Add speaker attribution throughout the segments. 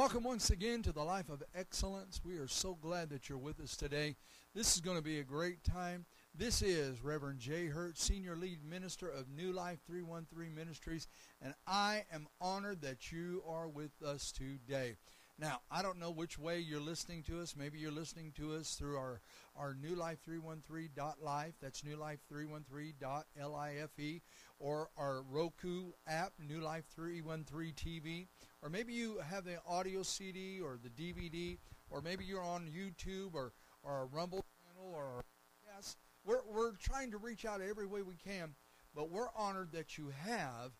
Speaker 1: Welcome once again to the Life of Excellence. We are so glad that you're with us today. This is going to be a great time. This is Reverend Jay Hurt, Senior Lead Minister of New Life 313 Ministries, and I am honored that you are with us today. Now, I don't know which way you're listening to us. Maybe you're listening to us through our, our New Life 313.life. That's New Life 313.life. Or our Roku app, New Life 313 TV. Or maybe you have the audio CD or the DVD. Or maybe you're on YouTube or, or a Rumble channel or yes. We're, we're trying to reach out every way we can. But we're honored that you have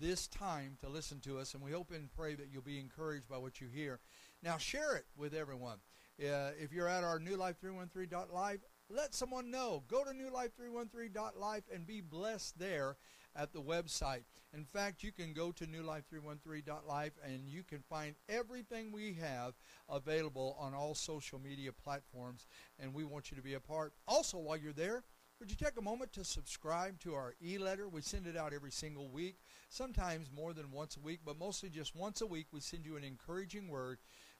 Speaker 1: this time to listen to us, and we hope and pray that you'll be encouraged by what you hear. Now, share it with everyone. Uh, if you're at our New Life 313.live, let someone know. Go to newlife313.life and be blessed there at the website. In fact, you can go to newlife313.life and you can find everything we have available on all social media platforms, and we want you to be a part. Also, while you're there, would you take a moment to subscribe to our e-letter? We send it out every single week, sometimes more than once a week, but mostly just once a week. We send you an encouraging word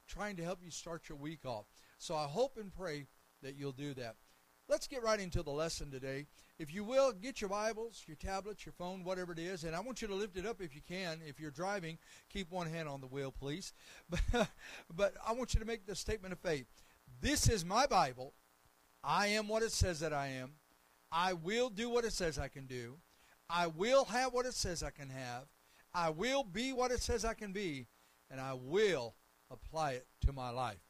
Speaker 1: trying to help you start your week off. So I hope and pray that you'll do that. Let's get right into the lesson today. If you will, get your Bibles, your tablets, your phone, whatever it is, and I want you to lift it up if you can. If you're driving, keep one hand on the wheel, please. But, but I want you to make the statement of faith. This is my Bible. I am what it says that I am. I will do what it says I can do. I will have what it says I can have. I will be what it says I can be. And I will apply it to my life.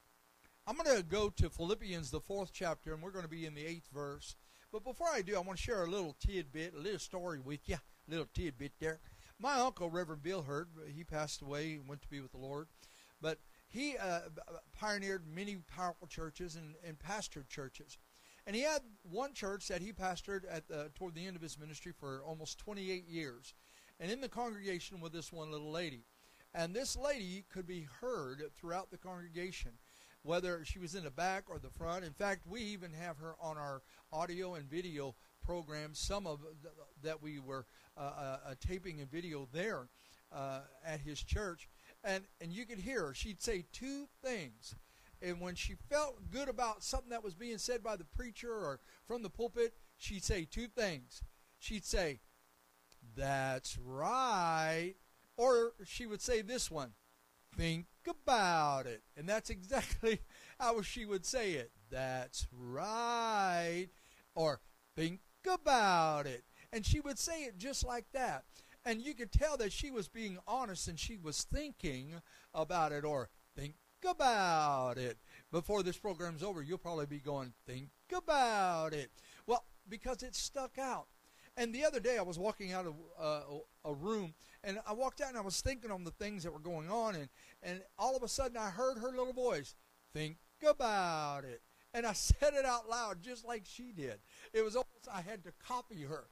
Speaker 1: I'm going to go to Philippians, the fourth chapter, and we're going to be in the eighth verse. But before I do, I want to share a little tidbit, a little story with you, a little tidbit there. My uncle, Reverend Bill Hurt, he passed away and went to be with the Lord. But he uh, pioneered many powerful churches and, and pastored churches. And he had one church that he pastored at the, toward the end of his ministry for almost 28 years. And in the congregation with this one little lady. And this lady could be heard throughout the congregation, whether she was in the back or the front. In fact, we even have her on our audio and video programs, some of the, that we were uh, uh, uh, taping and video there uh, at his church. And, and you could hear her. She'd say two things and when she felt good about something that was being said by the preacher or from the pulpit, she'd say two things. She'd say, That's right. Or she would say this one, Think about it. And that's exactly how she would say it. That's right. Or think about it. And she would say it just like that. And you could tell that she was being honest and she was thinking about it or think about it. Before this program's over, you'll probably be going, think about it. Well, because it stuck out. And the other day, I was walking out of uh, a room, and I walked out and I was thinking on the things that were going on, and, and all of a sudden I heard her little voice, think about it. And I said it out loud just like she did. It was almost I had to copy her.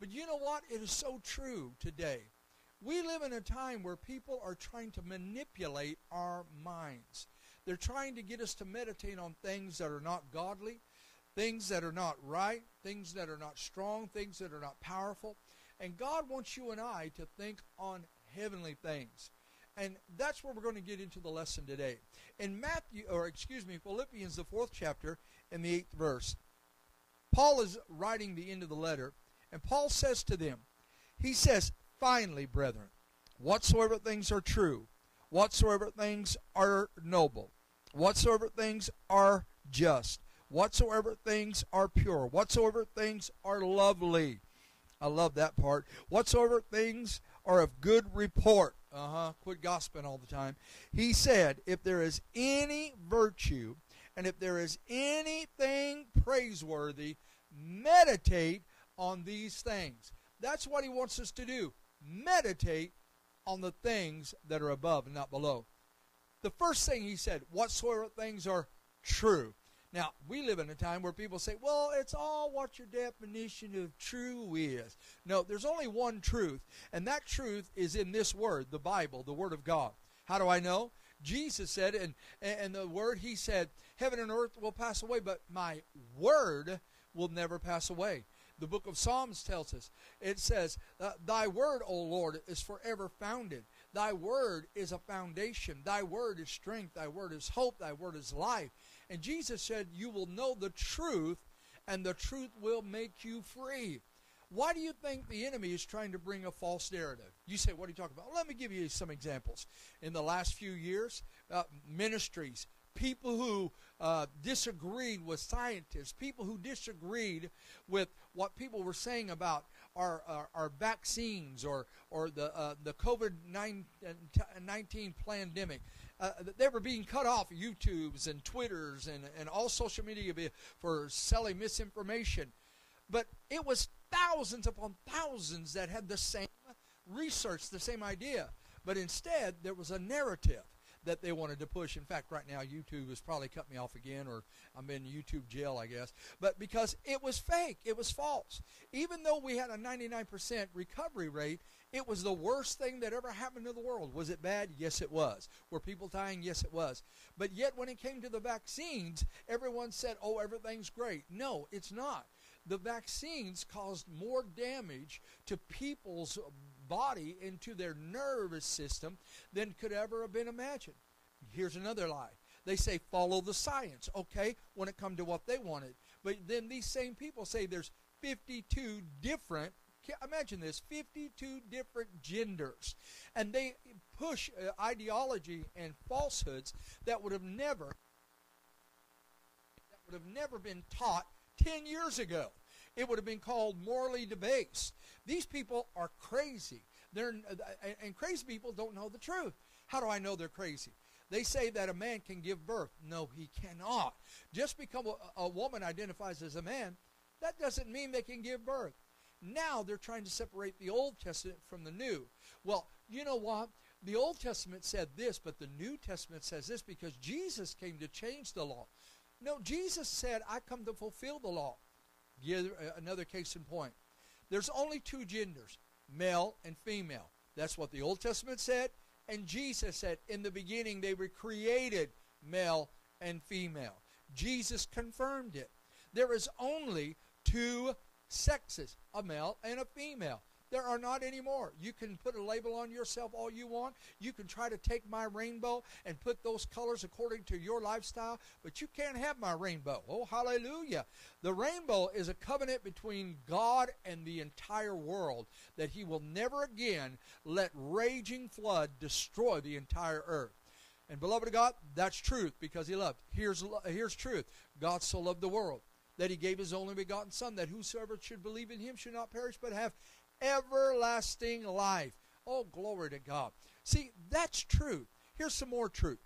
Speaker 1: But you know what? It is so true today. We live in a time where people are trying to manipulate our minds. They're trying to get us to meditate on things that are not godly, things that are not right, things that are not strong, things that are not powerful. And God wants you and I to think on heavenly things. And that's where we're going to get into the lesson today. In Matthew, or excuse me, Philippians, the fourth chapter, in the eighth verse, Paul is writing the end of the letter, and Paul says to them, he says, Finally, brethren, whatsoever things are true, whatsoever things are noble, whatsoever things are just, whatsoever things are pure, whatsoever things are lovely. I love that part. Whatsoever things are of good report. Uh huh. Quit gossiping all the time. He said, if there is any virtue and if there is anything praiseworthy, meditate on these things. That's what he wants us to do meditate on the things that are above and not below. The first thing he said, whatsoever things are true. Now, we live in a time where people say, well, it's all what your definition of true is. No, there's only one truth, and that truth is in this word, the Bible, the Word of God. How do I know? Jesus said, and, and the Word, He said, heaven and earth will pass away, but my Word will never pass away the book of Psalms tells us. It says, uh, Thy word, O Lord, is forever founded. Thy word is a foundation. Thy word is strength. Thy word is hope. Thy word is life. And Jesus said, You will know the truth, and the truth will make you free. Why do you think the enemy is trying to bring a false narrative? You say, What are you talking about? Let me give you some examples. In the last few years, uh, ministries, people who uh, disagreed with scientists, people who disagreed with what people were saying about our, our, our vaccines or, or the, uh, the COVID 19 pandemic. Uh, they were being cut off YouTubes and Twitters and, and all social media for selling misinformation. But it was thousands upon thousands that had the same research, the same idea. But instead, there was a narrative that they wanted to push. In fact, right now, YouTube has probably cut me off again, or I'm in YouTube jail, I guess. But because it was fake, it was false. Even though we had a 99% recovery rate, it was the worst thing that ever happened to the world. Was it bad? Yes, it was. Were people dying? Yes, it was. But yet, when it came to the vaccines, everyone said, oh, everything's great. No, it's not. The vaccines caused more damage to people's body and to their nervous system than could ever have been imagined. Here's another lie. They say follow the science, okay, when it comes to what they wanted. But then these same people say there's 52 different imagine this 52 different genders and they push uh, ideology and falsehoods that would have never that would have never been taught 10 years ago it would have been called morally debased. These people are crazy. They're, and crazy people don't know the truth. How do I know they're crazy? They say that a man can give birth. No, he cannot. Just because a, a woman identifies as a man, that doesn't mean they can give birth. Now they're trying to separate the Old Testament from the New. Well, you know what? The Old Testament said this, but the New Testament says this because Jesus came to change the law. No, Jesus said, I come to fulfill the law. Give uh, another case in point. There's only two genders, male and female. That's what the Old Testament said. And Jesus said, in the beginning, they were created male and female. Jesus confirmed it. There is only two sexes, a male and a female. There are not anymore. You can put a label on yourself all you want. You can try to take my rainbow and put those colors according to your lifestyle, but you can't have my rainbow. Oh, hallelujah. The rainbow is a covenant between God and the entire world that He will never again let raging flood destroy the entire earth. And beloved of God, that's truth because He loved. Here's, here's truth God so loved the world that He gave His only begotten Son, that whosoever should believe in Him should not perish but have everlasting life. Oh, glory to God. See, that's truth. Here's some more truth.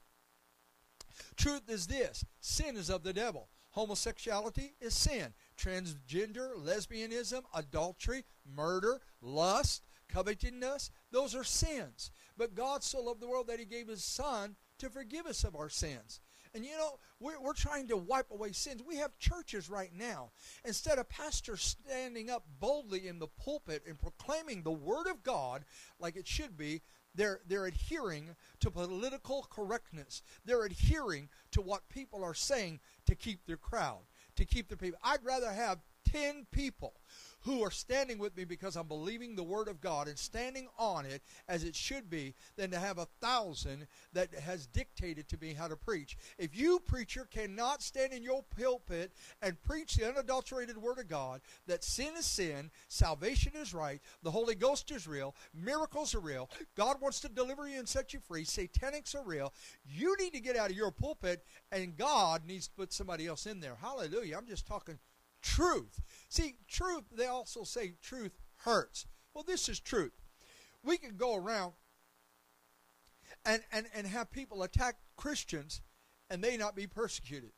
Speaker 1: Truth is this sin is of the devil. Homosexuality is sin. Transgender, lesbianism, adultery, murder, lust, covetousness, those are sins. But God so loved the world that he gave his son to forgive us of our sins. And you know, we're, we're trying to wipe away sins. We have churches right now. Instead of pastors standing up boldly in the pulpit and proclaiming the Word of God like it should be, they're, they're adhering to political correctness. They're adhering to what people are saying to keep their crowd, to keep their people. I'd rather have 10 people who are standing with me because I'm believing the Word of God and standing on it as it should be than to have a thousand that has dictated to me how to preach. If you, preacher, cannot stand in your pulpit and preach the unadulterated Word of God, that sin is sin, salvation is right, the Holy Ghost is real, miracles are real, God wants to deliver you and set you free, satanics are real, you need to get out of your pulpit and God needs to put somebody else in there. Hallelujah. I'm just talking truth. See, truth, they also say truth hurts. Well, this is truth. We can go around and, and, and have people attack Christians and they not be persecuted.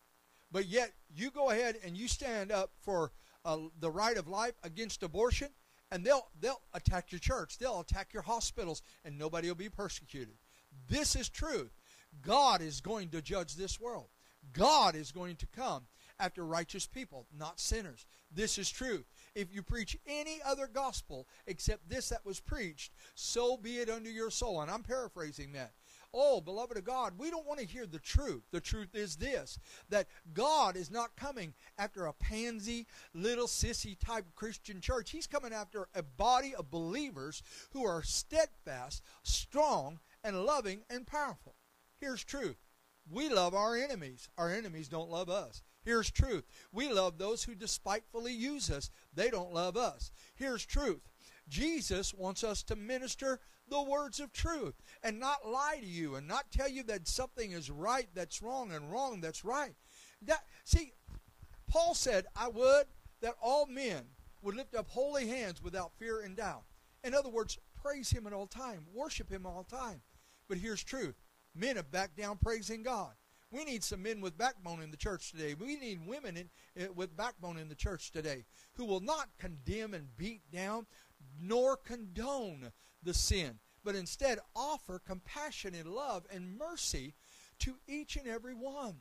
Speaker 1: But yet, you go ahead and you stand up for uh, the right of life against abortion, and they'll, they'll attack your church, they'll attack your hospitals, and nobody will be persecuted. This is truth. God is going to judge this world. God is going to come after righteous people, not sinners. This is truth. If you preach any other gospel except this that was preached, so be it unto your soul. And I'm paraphrasing that. Oh, beloved of God, we don't want to hear the truth. The truth is this that God is not coming after a pansy, little sissy type Christian church. He's coming after a body of believers who are steadfast, strong, and loving and powerful. Here's truth we love our enemies, our enemies don't love us. Here's truth. We love those who despitefully use us. They don't love us. Here's truth. Jesus wants us to minister the words of truth and not lie to you and not tell you that something is right that's wrong and wrong that's right. That see, Paul said, I would that all men would lift up holy hands without fear and doubt. In other words, praise him at all time, worship him all time. But here's truth. Men have backed down praising God. We need some men with backbone in the church today. We need women in, uh, with backbone in the church today who will not condemn and beat down nor condone the sin, but instead offer compassion and love and mercy to each and every one.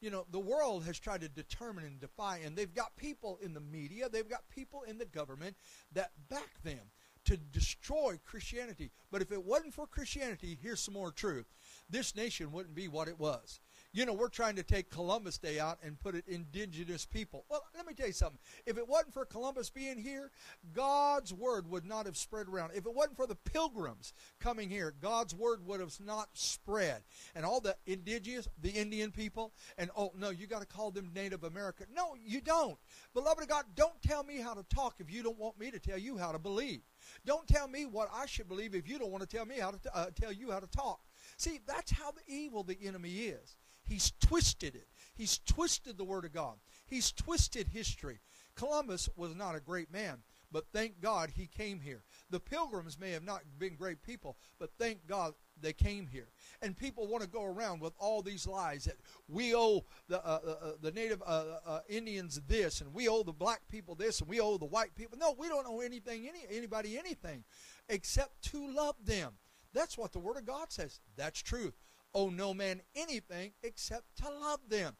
Speaker 1: You know, the world has tried to determine and defy, and they've got people in the media, they've got people in the government that back them to destroy Christianity. But if it wasn't for Christianity, here's some more truth this nation wouldn't be what it was. You know, we're trying to take Columbus Day out and put it indigenous people. Well, let me tell you something. If it wasn't for Columbus being here, God's word would not have spread around. If it wasn't for the pilgrims coming here, God's word would have not spread. And all the indigenous, the Indian people, and oh, no, you got to call them Native American. No, you don't. Beloved of God, don't tell me how to talk if you don't want me to tell you how to believe. Don't tell me what I should believe if you don't want to tell me how to uh, tell you how to talk. See, that's how evil the enemy is. He's twisted it. He's twisted the Word of God. He's twisted history. Columbus was not a great man, but thank God he came here. The pilgrims may have not been great people, but thank God they came here. And people want to go around with all these lies that we owe the uh, uh, uh the native uh, uh, Indians this, and we owe the black people this, and we owe the white people. No, we don't owe anything, any anybody anything, except to love them. That's what the Word of God says. That's truth owe no man anything except to love them.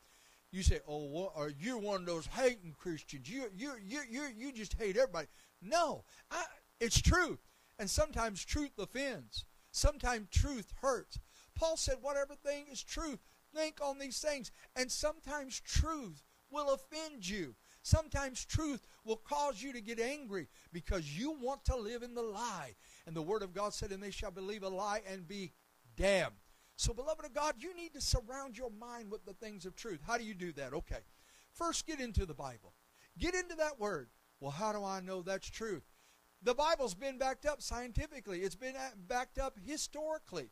Speaker 1: You say, "Oh, well, are you one of those hating Christians? You, you, you, you, you just hate everybody." No, I, it's truth, and sometimes truth offends. Sometimes truth hurts. Paul said, "Whatever thing is truth, think on these things." And sometimes truth will offend you. Sometimes truth will cause you to get angry because you want to live in the lie. And the Word of God said, And they shall believe a lie and be damned. So, beloved of God, you need to surround your mind with the things of truth. How do you do that? Okay. First, get into the Bible. Get into that word. Well, how do I know that's truth? The Bible's been backed up scientifically, it's been uh, backed up historically.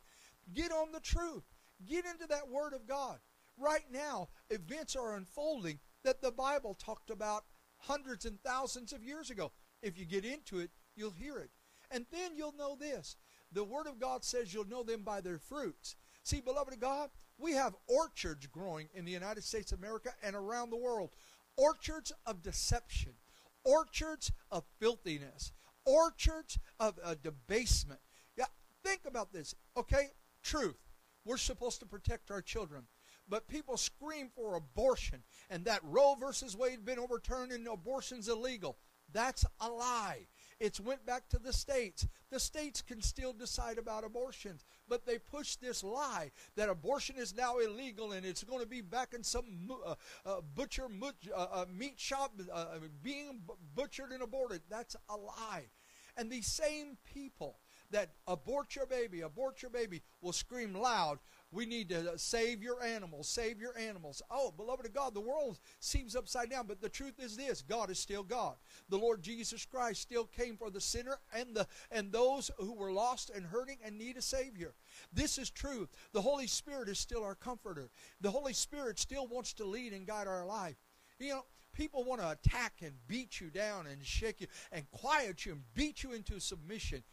Speaker 1: Get on the truth. Get into that word of God. Right now, events are unfolding that the Bible talked about hundreds and thousands of years ago. If you get into it, you'll hear it. And then you'll know this. The Word of God says you'll know them by their fruits. See, beloved of God, we have orchards growing in the United States of America and around the world. Orchards of deception, orchards of filthiness, orchards of uh, debasement. Yeah, think about this. Okay, truth. We're supposed to protect our children. But people scream for abortion and that Roe versus Wade been overturned and abortion's illegal. That's a lie. It's went back to the states. The states can still decide about abortions, but they push this lie that abortion is now illegal and it's going to be back in some uh, uh, butcher uh, uh, meat shop uh, being butchered and aborted. That's a lie. And these same people that abort your baby, abort your baby, will scream loud we need to save your animals, save your animals. Oh, beloved of God, the world seems upside down, but the truth is this God is still God. The Lord Jesus Christ still came for the sinner and the and those who were lost and hurting and need a Savior. This is true. The Holy Spirit is still our comforter. The Holy Spirit still wants to lead and guide our life. You know, people want to attack and beat you down and shake you and quiet you and beat you into submission.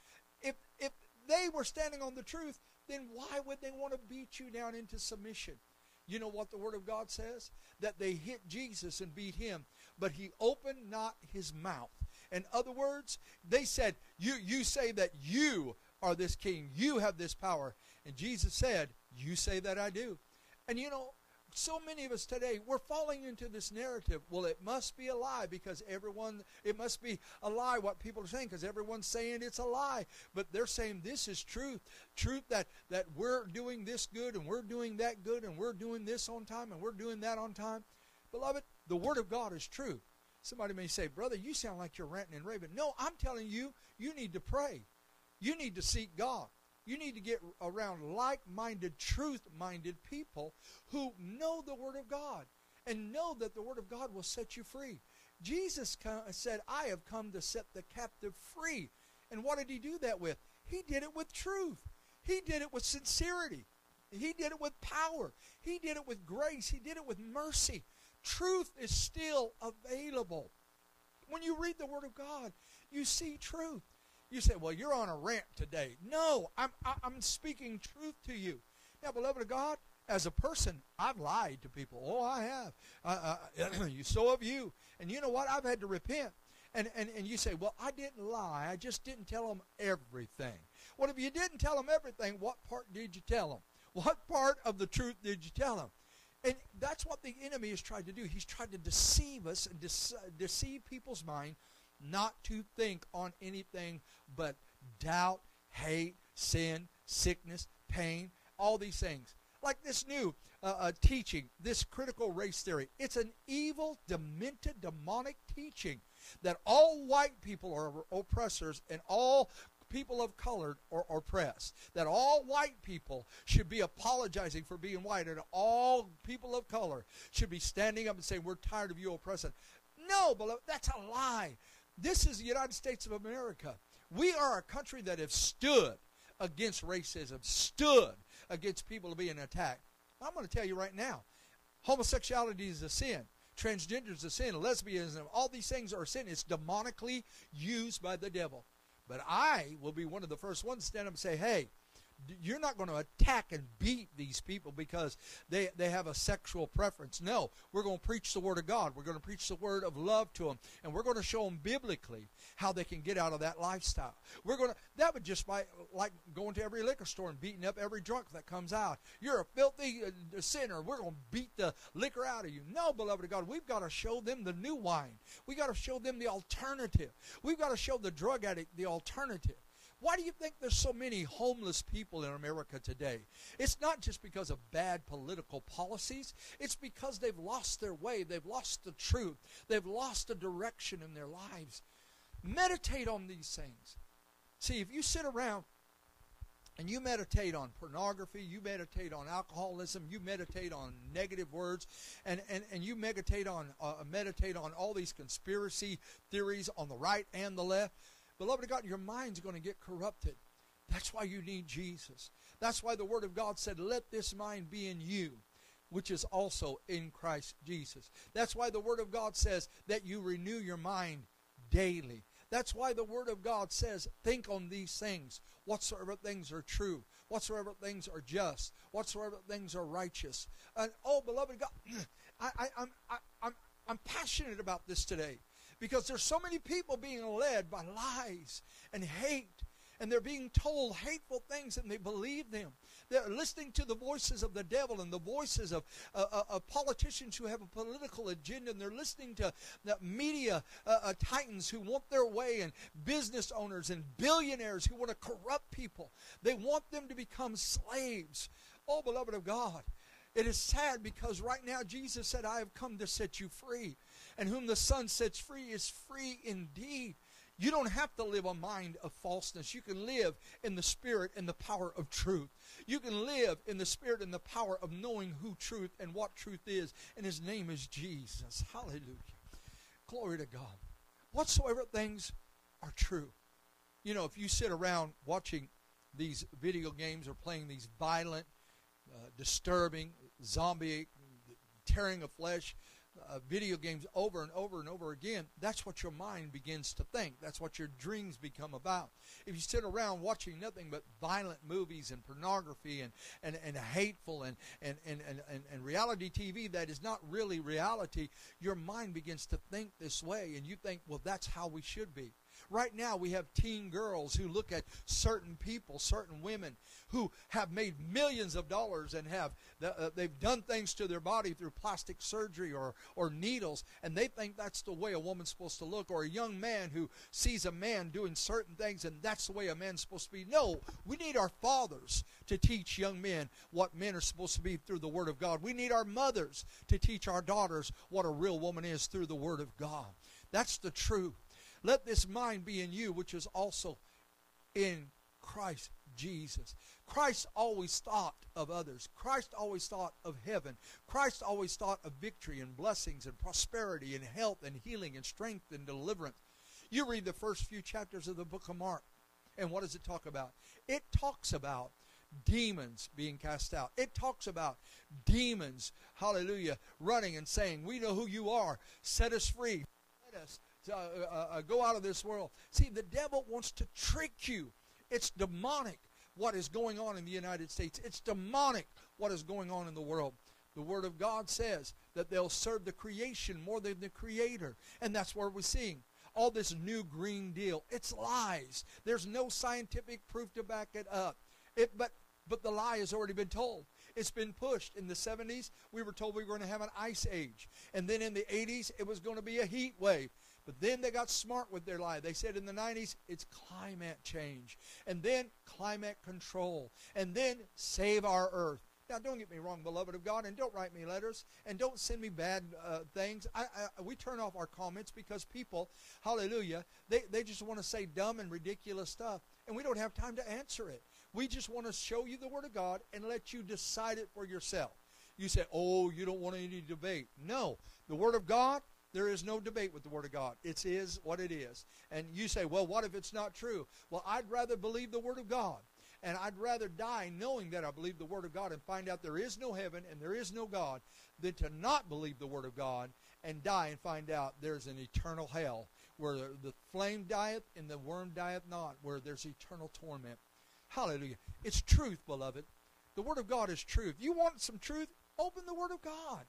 Speaker 1: If if they were standing on the truth, then why would they want to beat you down into submission? You know what the Word of God says? That they hit Jesus and beat him, but he opened not his mouth. In other words, they said, You, you say that you are this king, you have this power. And Jesus said, You say that I do. And you know, so many of us today, we're falling into this narrative. Well, it must be a lie because everyone, it must be a lie what people are saying because everyone's saying it's a lie. But they're saying this is truth. Truth that, that we're doing this good and we're doing that good and we're doing this on time and we're doing that on time. Beloved, the Word of God is true. Somebody may say, Brother, you sound like you're ranting and raving. No, I'm telling you, you need to pray. You need to seek God. You need to get around like minded, truth minded people who know the Word of God and know that the Word of God will set you free. Jesus said, I have come to set the captive free. And what did he do that with? He did it with truth. He did it with sincerity. He did it with power. He did it with grace. He did it with mercy. Truth is still available. When you read the Word of God, you see truth. You say, well, you're on a rant today. No, I'm, I'm speaking truth to you. Now, beloved of God, as a person, I've lied to people. Oh, I have. Uh, uh, you so have you. And you know what? I've had to repent. And, and, and you say, well, I didn't lie. I just didn't tell them everything. Well, if you didn't tell them everything, what part did you tell them? What part of the truth did you tell them? And that's what the enemy has tried to do. He's tried to deceive us and deceive people's mind not to think on anything but doubt, hate, sin, sickness, pain, all these things. Like this new uh, uh, teaching, this critical race theory. It's an evil, demented, demonic teaching that all white people are oppressors and all people of color are oppressed. That all white people should be apologizing for being white, and all people of color should be standing up and saying, We're tired of you oppressing. No, beloved, that's a lie. This is the United States of America. We are a country that has stood against racism, stood against people being attacked. I'm going to tell you right now homosexuality is a sin. Transgender is a sin. Lesbianism, all these things are sin. It's demonically used by the devil. But I will be one of the first ones to stand up and say, hey, you're not going to attack and beat these people because they, they have a sexual preference. No, we're going to preach the Word of God. We're going to preach the Word of love to them. And we're going to show them biblically how they can get out of that lifestyle. We're going to, that would just by, like going to every liquor store and beating up every drunk that comes out. You're a filthy uh, sinner. We're going to beat the liquor out of you. No, beloved of God, we've got to show them the new wine. We've got to show them the alternative. We've got to show the drug addict the alternative. Why do you think there's so many homeless people in America today? It's not just because of bad political policies. It's because they've lost their way. They've lost the truth. They've lost the direction in their lives. Meditate on these things. See, if you sit around and you meditate on pornography, you meditate on alcoholism, you meditate on negative words, and, and, and you meditate on uh, meditate on all these conspiracy theories on the right and the left, Beloved of God, your mind's going to get corrupted. That's why you need Jesus. That's why the Word of God said, Let this mind be in you, which is also in Christ Jesus. That's why the Word of God says that you renew your mind daily. That's why the Word of God says, Think on these things. Whatsoever things are true, whatsoever things are just, whatsoever things are righteous. And oh, beloved God, I, I, I'm, I, I'm, I'm passionate about this today because there's so many people being led by lies and hate and they're being told hateful things and they believe them. They're listening to the voices of the devil and the voices of, uh, uh, of politicians who have a political agenda, and they're listening to the media uh, uh titans who want their way, and business owners and billionaires who want to corrupt people. They want them to become slaves. Oh, beloved of God, it is sad because right now Jesus said, I have come to set you free and whom the Son sets free is free indeed. You don't have to live a mind of falseness. You can live in the spirit and the power of truth. You can live in the spirit and the power of knowing who truth and what truth is, and his name is Jesus. Hallelujah. Glory to God. Whatsoever things are true. You know, if you sit around watching these video games or playing these violent, uh, disturbing, zombie, tearing of flesh, uh, video games over and over and over again, that's what your mind begins to think. That's what your dreams become about. If you sit around watching nothing but violent movies and pornography and, and, and hateful and, and, and, and, and reality TV that is not really reality, your mind begins to think this way, and you think, well, that's how we should be. Right now, we have teen girls who look at certain people, certain women who have made millions of dollars and have uh, they've done things to their body through plastic surgery or or needles, and they think that's the way a woman's supposed to look. Or a young man who sees a man doing certain things, and that's the way a man's supposed to be. No, we need our fathers to teach young men what men are supposed to be through the Word of God. We need our mothers to teach our daughters what a real woman is through the Word of God. That's the truth. Let this mind be in you, which is also in Christ Jesus. Christ always thought of others. Christ always thought of heaven. Christ always thought of victory and blessings and prosperity and health and healing and strength and deliverance. You read the first few chapters of the book of Mark, and what does it talk about? It talks about demons being cast out. It talks about demons, hallelujah, running and saying, We know who you are. Set us free. Let us uh, uh, uh, go out of this world. See, the devil wants to trick you. It's demonic what is going on in the United States. It's demonic what is going on in the world. The Word of God says that they'll serve the creation more than the Creator. And that's what we're seeing. All this new Green Deal, it's lies. There's no scientific proof to back it up. It, but, but the lie has already been told. It's been pushed. In the 70s, we were told we were going to have an ice age. And then in the 80s, it was going to be a heat wave. But then they got smart with their lie. They said in the 90s, it's climate change. And then climate control. And then save our earth. Now, don't get me wrong, beloved of God, and don't write me letters and don't send me bad uh, things. I, I, we turn off our comments because people, hallelujah, they, they just want to say dumb and ridiculous stuff, and we don't have time to answer it. We just want to show you the Word of God and let you decide it for yourself. You say, oh, you don't want any debate. No. The Word of God there is no debate with the Word of God. It is what it is. And you say, well, what if it's not true? Well, I'd rather believe the Word of God. And I'd rather die knowing that I believe the Word of God and find out there is no heaven and there is no God than to not believe the Word of God and die and find out there's an eternal hell where the flame dieth and the worm dieth not, where there's eternal torment. Hallelujah. It's truth, beloved. The Word of God is truth. You want some truth? Open the Word of God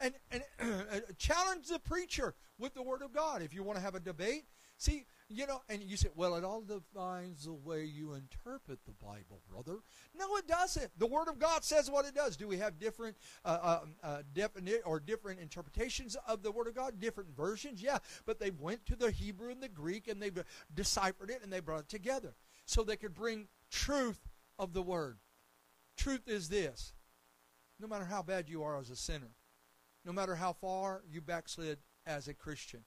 Speaker 1: and, and challenge the preacher with the Word of God. If you want to have a debate, see, you know, and you say, well, it all defines the way you interpret the Bible, brother. No, it doesn't. The Word of God says what it does. Do we have different uh, uh, uh, definite or different interpretations of the Word of God? Different versions, yeah. But they went to the Hebrew and the Greek and they deciphered it and they brought it together so they could bring truth of the Word. Truth is this: no matter how bad you are as a sinner, no matter how far you backslid as a Christian,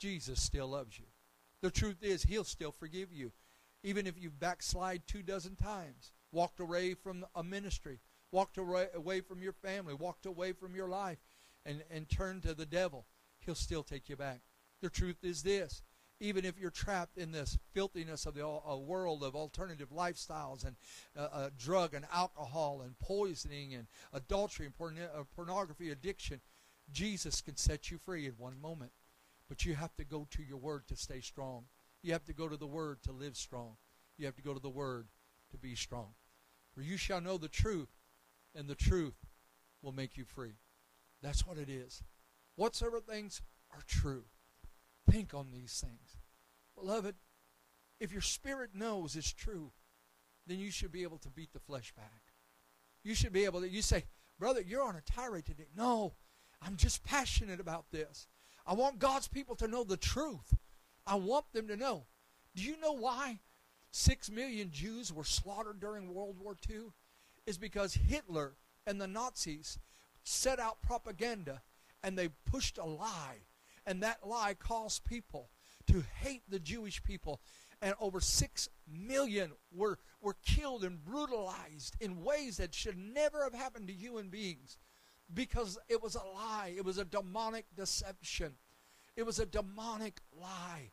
Speaker 1: Jesus still loves you. The truth is, He'll still forgive you. Even if you backslide two dozen times, walked away from a ministry, walked away from your family, walked away from your life, and, and turned to the devil, He'll still take you back. The truth is this even if you're trapped in this filthiness of the world of alternative lifestyles and uh, uh, drug and alcohol and poisoning and adultery and porn- uh, pornography addiction, Jesus can set you free in one moment. But you have to go to your word to stay strong. You have to go to the word to live strong. You have to go to the word to be strong. For you shall know the truth, and the truth will make you free. That's what it is. Whatsoever things are true Think on these things. Beloved, if your spirit knows it's true, then you should be able to beat the flesh back. You should be able to, you say, brother, you're on a tirade today. No, I'm just passionate about this. I want God's people to know the truth. I want them to know. Do you know why six million Jews were slaughtered during World War II? Is because Hitler and the Nazis set out propaganda and they pushed a lie and that lie caused people to hate the Jewish people. And over six million were, were killed and brutalized in ways that should never have happened to human beings because it was a lie. It was a demonic deception. It was a demonic lie.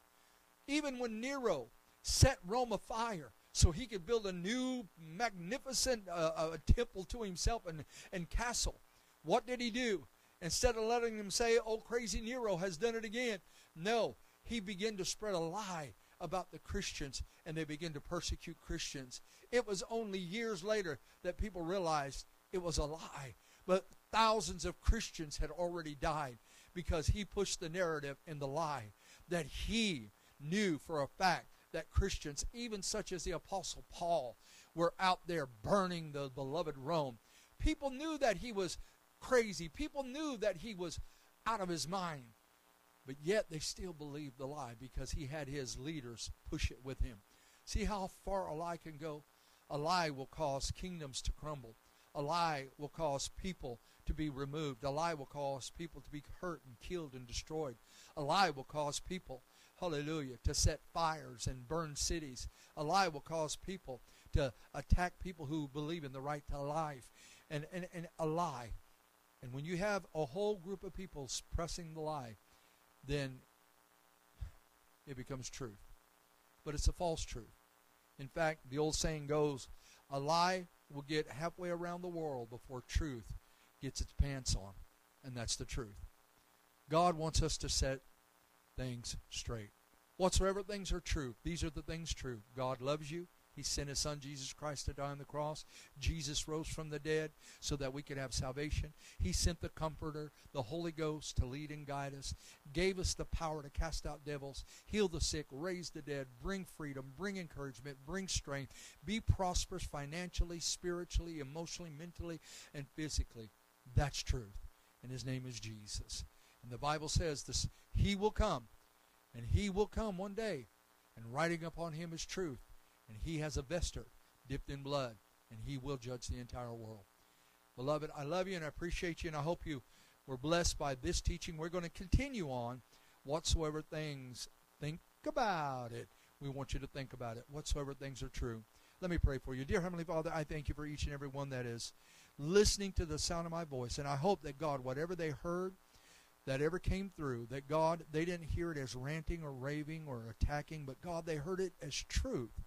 Speaker 1: Even when Nero set Rome afire so he could build a new magnificent uh, uh, temple to himself and, and castle, what did he do? Instead of letting them say, oh, crazy Nero has done it again. No, he began to spread a lie about the Christians and they began to persecute Christians. It was only years later that people realized it was a lie. But thousands of Christians had already died because he pushed the narrative and the lie that he knew for a fact that Christians, even such as the Apostle Paul, were out there burning the beloved Rome. People knew that he was crazy. People knew that he was out of his mind. But yet they still believed the lie because he had his leaders push it with him. See how far a lie can go? A lie will cause kingdoms to crumble. A lie will cause people to be removed. A lie will cause people to be hurt and killed and destroyed. A lie will cause people, hallelujah, to set fires and burn cities. A lie will cause people to attack people who believe in the right to life. And, and, and a lie. And when you have a whole group of people pressing the lie, then it becomes truth. But it's a false truth. In fact, the old saying goes, a lie will get halfway around the world before truth gets its pants on. And that's the truth. God wants us to set things straight. Whatsoever things are true, these are the things true. God loves you. He sent his son Jesus Christ to die on the cross. Jesus rose from the dead so that we could have salvation. He sent the Comforter, the Holy Ghost, to lead and guide us, gave us the power to cast out devils, heal the sick, raise the dead, bring freedom, bring encouragement, bring strength, be prosperous financially, spiritually, emotionally, mentally, and physically. That's truth. And his name is Jesus. And the Bible says this he will come, and he will come one day, and writing upon him is truth and he has a vesture dipped in blood, and he will judge the entire world. Beloved, I love you and I appreciate you, and I hope you were blessed by this teaching. We're going to continue on whatsoever things. Think about it. We want you to think about it. Whatsoever things are true. Let me pray for you. Dear Heavenly Father, I thank you for each and every one that is listening to the sound of my voice. And I hope that God, whatever they heard, that ever came through, that God, they didn't hear it as ranting or raving or attacking, but God, they heard it as truth.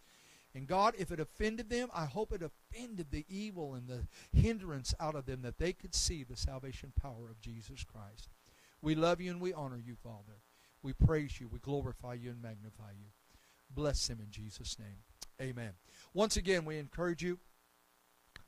Speaker 1: And God, if it offended them, I hope it offended the evil and the hindrance out of them that they could see the salvation power of Jesus Christ. We love you and we honor you, Father. We praise you, we glorify you and magnify you. Bless him in Jesus' name. Amen. Once again, we encourage you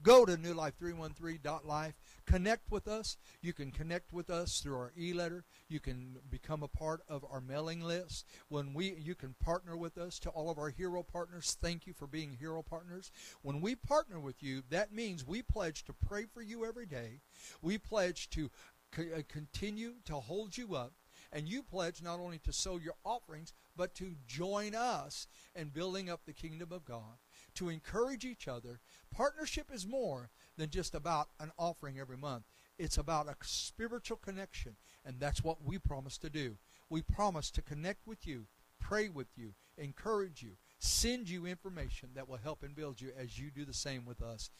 Speaker 1: Go to newlife313.life. Connect with us. You can connect with us through our e-letter. You can become a part of our mailing list. When we you can partner with us to all of our hero partners. Thank you for being hero partners. When we partner with you, that means we pledge to pray for you every day. We pledge to uh, continue to hold you up and you pledge not only to sow your offerings, but to join us in building up the kingdom of God to encourage each other. Partnership is more than just about an offering every month. It's about a spiritual connection, and that's what we promise to do. We promise to connect with you, pray with you, encourage you, send you information that will help and build you as you do the same with us.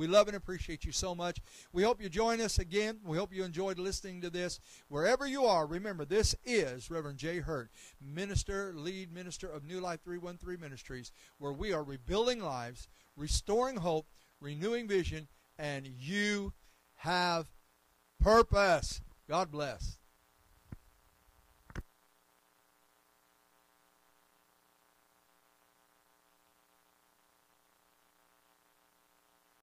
Speaker 1: We love and appreciate you so much. We hope you join us again. We hope you enjoyed listening to this. Wherever you are, remember this is Reverend Jay Hurt, minister, lead minister of New Life 313 Ministries, where we are rebuilding lives, restoring hope, renewing vision, and you have purpose. God bless.